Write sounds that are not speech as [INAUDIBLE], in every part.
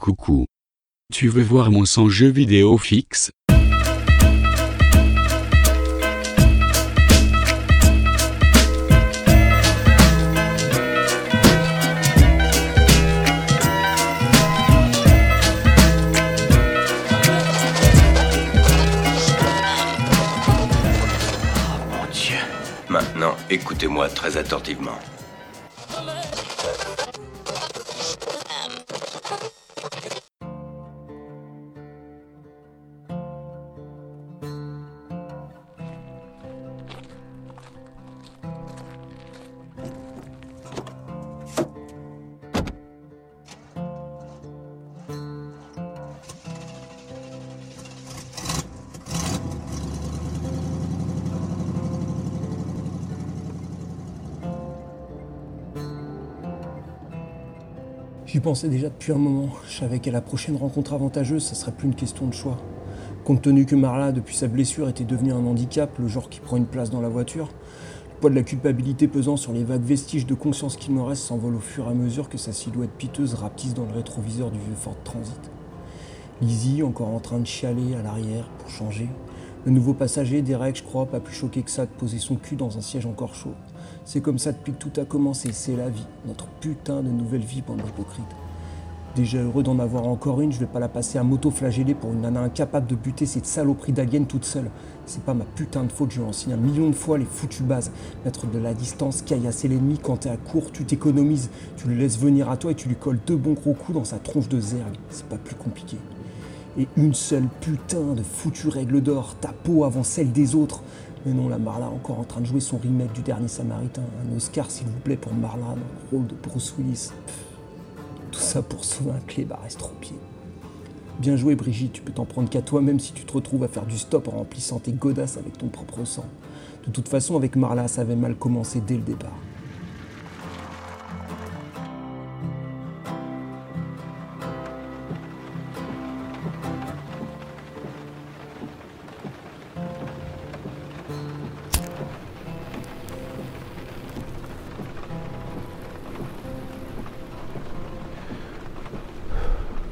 Coucou. Tu veux voir mon son jeu vidéo fixe? Mon Dieu. Maintenant, écoutez-moi très attentivement. J'y pensais déjà depuis un moment. Je savais qu'à la prochaine rencontre avantageuse, ça serait plus une question de choix. Compte tenu que Marla, depuis sa blessure, était devenu un handicap, le genre qui prend une place dans la voiture, le poids de la culpabilité pesant sur les vagues vestiges de conscience qu'il me reste s'envole au fur et à mesure que sa silhouette piteuse rapetisse dans le rétroviseur du vieux Ford Transit. Lizzie, encore en train de chialer à l'arrière pour changer. Le nouveau passager, Derek, je crois, pas plus choqué que ça de poser son cul dans un siège encore chaud. C'est comme ça depuis que tout a commencé, c'est la vie, notre putain de nouvelle vie, bande d'hypocrites. Déjà heureux d'en avoir encore une, je vais pas la passer à moto-flageller pour une nana incapable de buter cette saloperie d'alien toute seule. C'est pas ma putain de faute, je enseigné un million de fois les foutues bases. Mettre de la distance, caillasser l'ennemi, quand t'es à court, tu t'économises. Tu le laisses venir à toi et tu lui colles deux bons gros coups dans sa tronche de zergue. C'est pas plus compliqué. Et une seule putain de foutue règle d'or, ta peau avant celle des autres. Mais non, la Marla encore en train de jouer son remake du dernier Samaritain. Un Oscar, s'il vous plaît, pour Marla dans le rôle de Bruce Willis. Tout ça pour sauver un clébard estropié. Bien joué, Brigitte, tu peux t'en prendre qu'à toi-même si tu te retrouves à faire du stop en remplissant tes godasses avec ton propre sang. De toute façon, avec Marla, ça avait mal commencé dès le départ.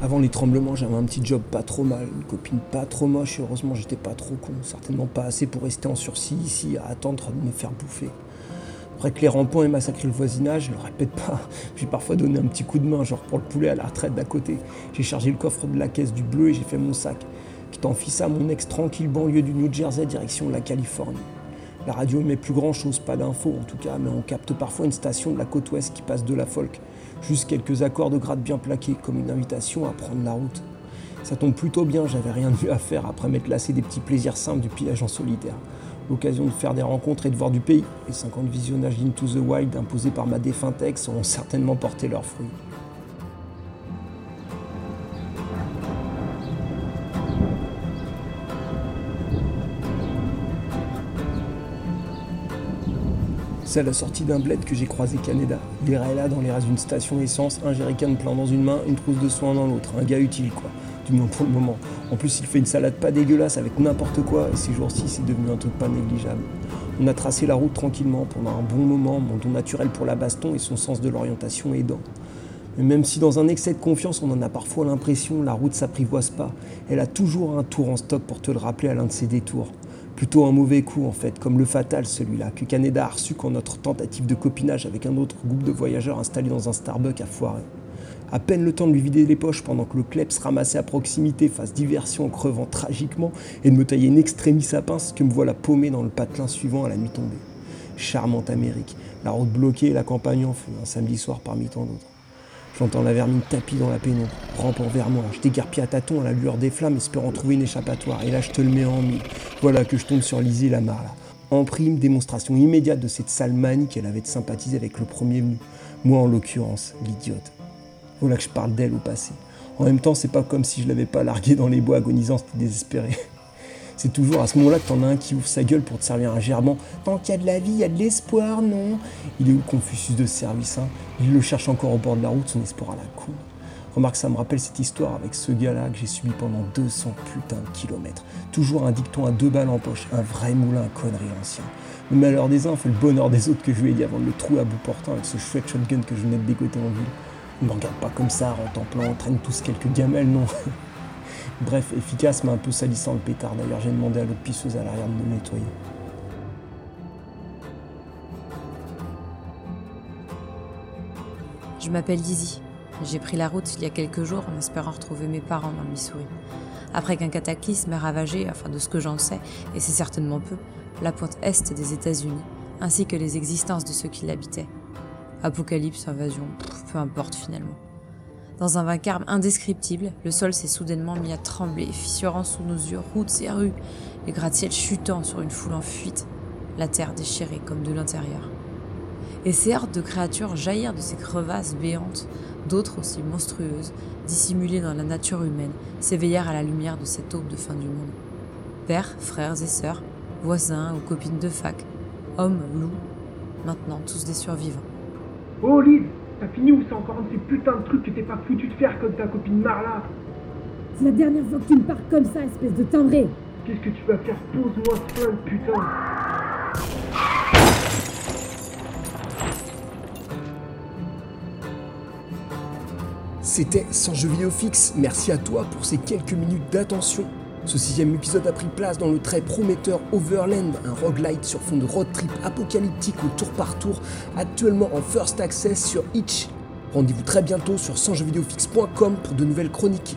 Avant les tremblements, j'avais un petit job pas trop mal, une copine pas trop moche et heureusement j'étais pas trop con, certainement pas assez pour rester en sursis ici à attendre de me faire bouffer. Après que les ronds-points aient massacré le voisinage, je le répète pas, [LAUGHS] j'ai parfois donné un petit coup de main, genre pour le poulet à la retraite d'à côté. J'ai chargé le coffre de la caisse du bleu et j'ai fait mon sac, qui fit ça mon ex tranquille banlieue du New Jersey direction la Californie. La radio émet plus grand chose, pas d'infos en tout cas, mais on capte parfois une station de la côte ouest qui passe de la folk. Juste quelques accords de grade bien plaqués, comme une invitation à prendre la route. Ça tombe plutôt bien, j'avais rien de mieux à faire après m'être lassé des petits plaisirs simples du pillage en solitaire. L'occasion de faire des rencontres et de voir du pays. Les 50 visionnages d'Into the Wild imposés par ma défunte ex ont certainement porté leurs fruits. À la sortie d'un bled que j'ai croisé Canada. Il irait là dans les rases d'une station essence, un jerrycan plein dans une main, une trousse de soins dans l'autre. Un gars utile quoi, du moins pour le moment. En plus il fait une salade pas dégueulasse avec n'importe quoi et ces jours-ci c'est devenu un truc pas négligeable. On a tracé la route tranquillement pendant un bon moment, mon don naturel pour la baston et son sens de l'orientation aidant. Mais même si dans un excès de confiance on en a parfois l'impression, la route s'apprivoise pas. Elle a toujours un tour en stock pour te le rappeler à l'un de ses détours. Plutôt un mauvais coup en fait, comme le fatal celui-là, que Canada a reçu quand notre tentative de copinage avec un autre groupe de voyageurs installé dans un Starbucks a foiré. À peine le temps de lui vider les poches pendant que le kleps ramassé à proximité fasse diversion en crevant tragiquement et de me tailler une extrémie sa pince que me voilà paumé dans le patelin suivant à la nuit tombée. Charmante Amérique, la route bloquée et la campagne en feu, un samedi soir parmi tant d'autres. J'entends la vermine tapis dans la pénombre, rampant vers moi. Je déguerpis à tâtons à la lueur des flammes, espérant trouver une échappatoire. Et là, je te le mets en mille. Voilà que je tombe sur Lizzie Lamar, là. En prime, démonstration immédiate de cette sale manie qu'elle avait de sympathiser avec le premier venu. Moi, en l'occurrence, l'idiote. Voilà que je parle d'elle au passé. En même temps, c'est pas comme si je l'avais pas larguée dans les bois agonisant, c'était désespéré. C'est toujours à ce moment-là que t'en as un qui ouvre sa gueule pour te servir un gerbant. Tant qu'il y a de la vie, il y a de l'espoir, non Il est où Confucius de service hein? Il le cherche encore au bord de la route, son espoir à la con. Remarque, ça me rappelle cette histoire avec ce gars-là que j'ai subi pendant 200 putains de kilomètres. Toujours un dicton à deux balles en poche, un vrai moulin à conneries ancien. Le malheur des uns fait le bonheur des autres que je lui ai dit avant de le trou à bout portant avec ce chouette shotgun que je venais de dégoter en ville. Ne regarde pas comme ça, en templant, on traîne tous quelques gamelles, non. [LAUGHS] Bref, efficace mais un peu salissant le pétard. D'ailleurs, j'ai demandé à l'autre à l'arrière de me nettoyer. Je m'appelle Dizzy. J'ai pris la route il y a quelques jours en espérant retrouver mes parents dans le Missouri. Après qu'un cataclysme ait ravagé, enfin de ce que j'en sais, et c'est certainement peu, la pointe est des États-Unis, ainsi que les existences de ceux qui l'habitaient. Apocalypse, invasion, peu importe finalement. Dans un vacarme indescriptible, le sol s'est soudainement mis à trembler, fissurant sous nos yeux routes et rues, les gratte-ciels chutant sur une foule en fuite, la terre déchirée comme de l'intérieur. Et ces hordes de créatures jaillirent de ces crevasses béantes, d'autres aussi monstrueuses, dissimulées dans la nature humaine, s'éveillèrent à la lumière de cette aube de fin du monde. Pères, frères et sœurs, voisins ou copines de fac, hommes, loups, maintenant tous des survivants. Oh t'as fini ou c'est encore un de ces putains de trucs que t'es pas foutu de faire comme ta copine Marla C'est la dernière fois que tu me parles comme ça, espèce de timbré Qu'est-ce que tu vas faire Pose-moi ce flingue, putain C'était Sans jeu vidéo fixe. Merci à toi pour ces quelques minutes d'attention. Ce sixième épisode a pris place dans le très prometteur Overland, un roguelite sur fond de road trip apocalyptique au tour par tour, actuellement en first access sur Itch. Rendez-vous très bientôt sur sansjeuxvideofixe.com pour de nouvelles chroniques.